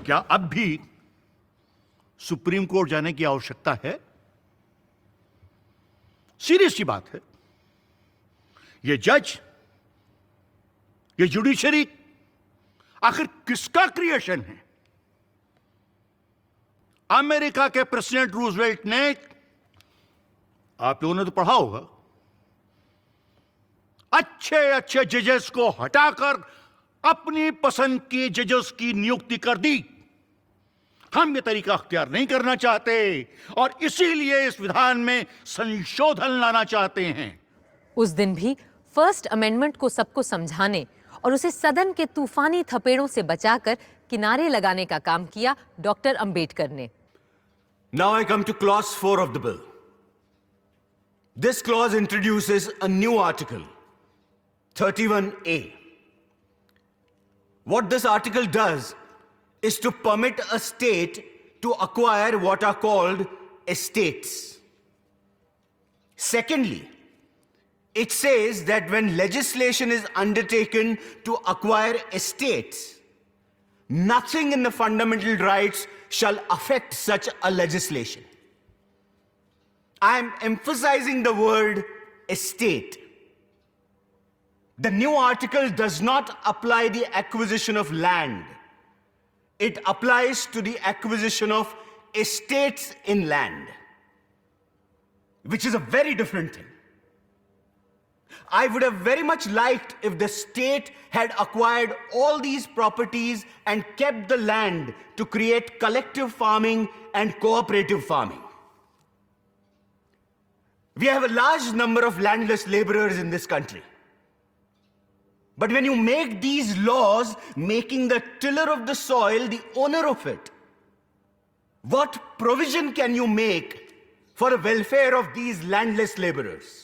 क्या अब भी सुप्रीम कोर्ट जाने की आवश्यकता है? सीरियस सी बात है। ये जज, ये जुडिशरी आखिर किसका क्रिएशन है? अमेरिका के प्रेसिडेंट रूजवेल्ट ने, आप लोगों ने तो पढ़ा होगा, अच्छे अच्छे जजेस को हटाकर अपनी पसंद की जजेस की नियुक्ति कर दी। हम ये तरीका अख्तियार नहीं करना चाहते और इसीलिए इस विधान में संशोधन लाना चाहते हैं। उस दिन भी फ़र्स्ट अमेंडमेंट को सबको समझाने और उसे सदन के तूफानी थपेड़ों से बचाकर किनारे लगाने का काम किया डॉक्टर अंबेडकर ने। Now I come to clause four of the bill this clause introduce a new article 31 A what this article does is to permit a state to acquire what are called state secondly it says that when legislation is undertaken to acquire estates, nothing in the fundamental rights shall affect such a legislation. I am emphasizing the word estate. The new article does not apply the acquisition of land. It applies to the acquisition of estates in land, which is a very different thing. I would have very much liked if the state had acquired all these properties and kept the land to create collective farming and cooperative farming. We have a large number of landless laborers in this country. But when you make these laws, making the tiller of the soil the owner of it, what provision can you make for the welfare of these landless laborers.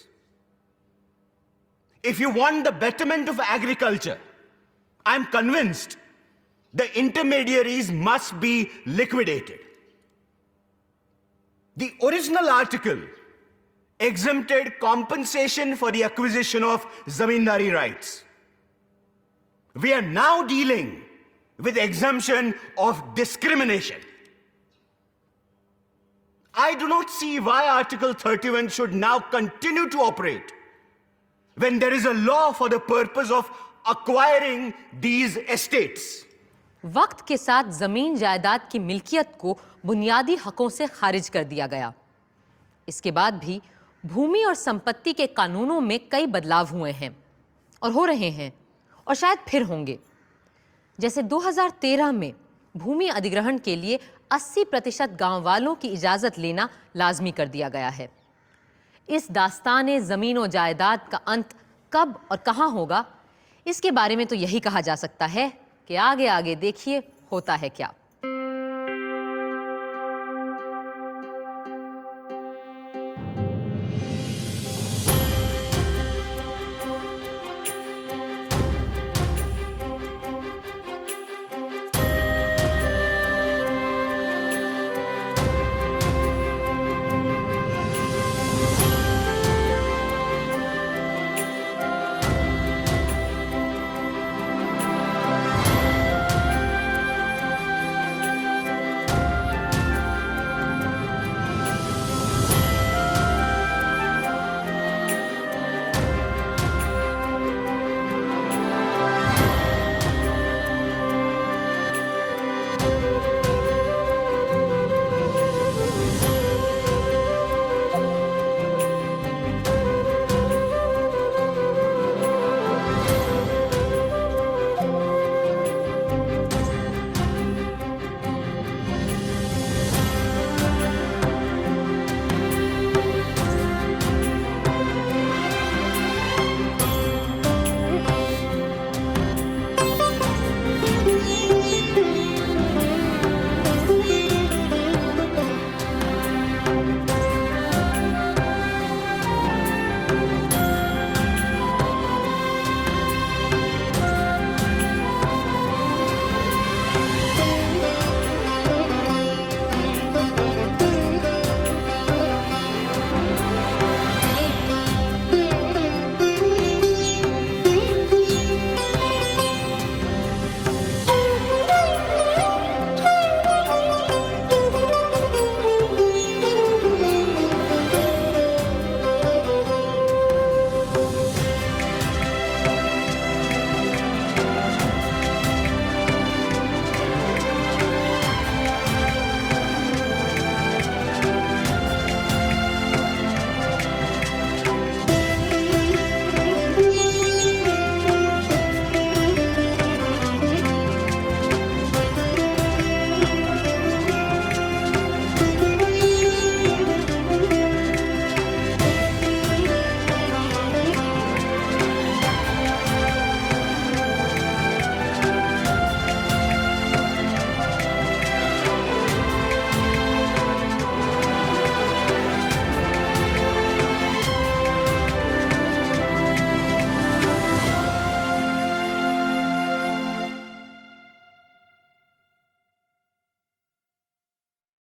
If you want the betterment of agriculture, I'm convinced the intermediaries must be liquidated. The original article exempted compensation for the acquisition of zamindari rights. We are now dealing with exemption of discrimination. I do not see why Article 31 should now continue to operate when there is a law for the purpose of acquiring these estates. वक्त के साथ ज़मीन जायदाद की मिल्कियत को बुनियादी हकों से खारिज कर दिया गया। इसके बाद भी भूमि और संपत्ति के कानूनों में कई बदलाव हुए हैं और हो रहे हैं और शायद फिर होंगे। जैसे 2013 में भूमि अधिग्रहण के लिए 80 प्रतिशत गाँव वालों की इजाज़त लेना लाजमी कर दिया गया है। इस दास्तान ज़मीन जायदाद का अंत कब और कहाँ होगा? इसके बारे में तो यही कहा जा सकता है कि आगे आगे देखिए, होता है क्या?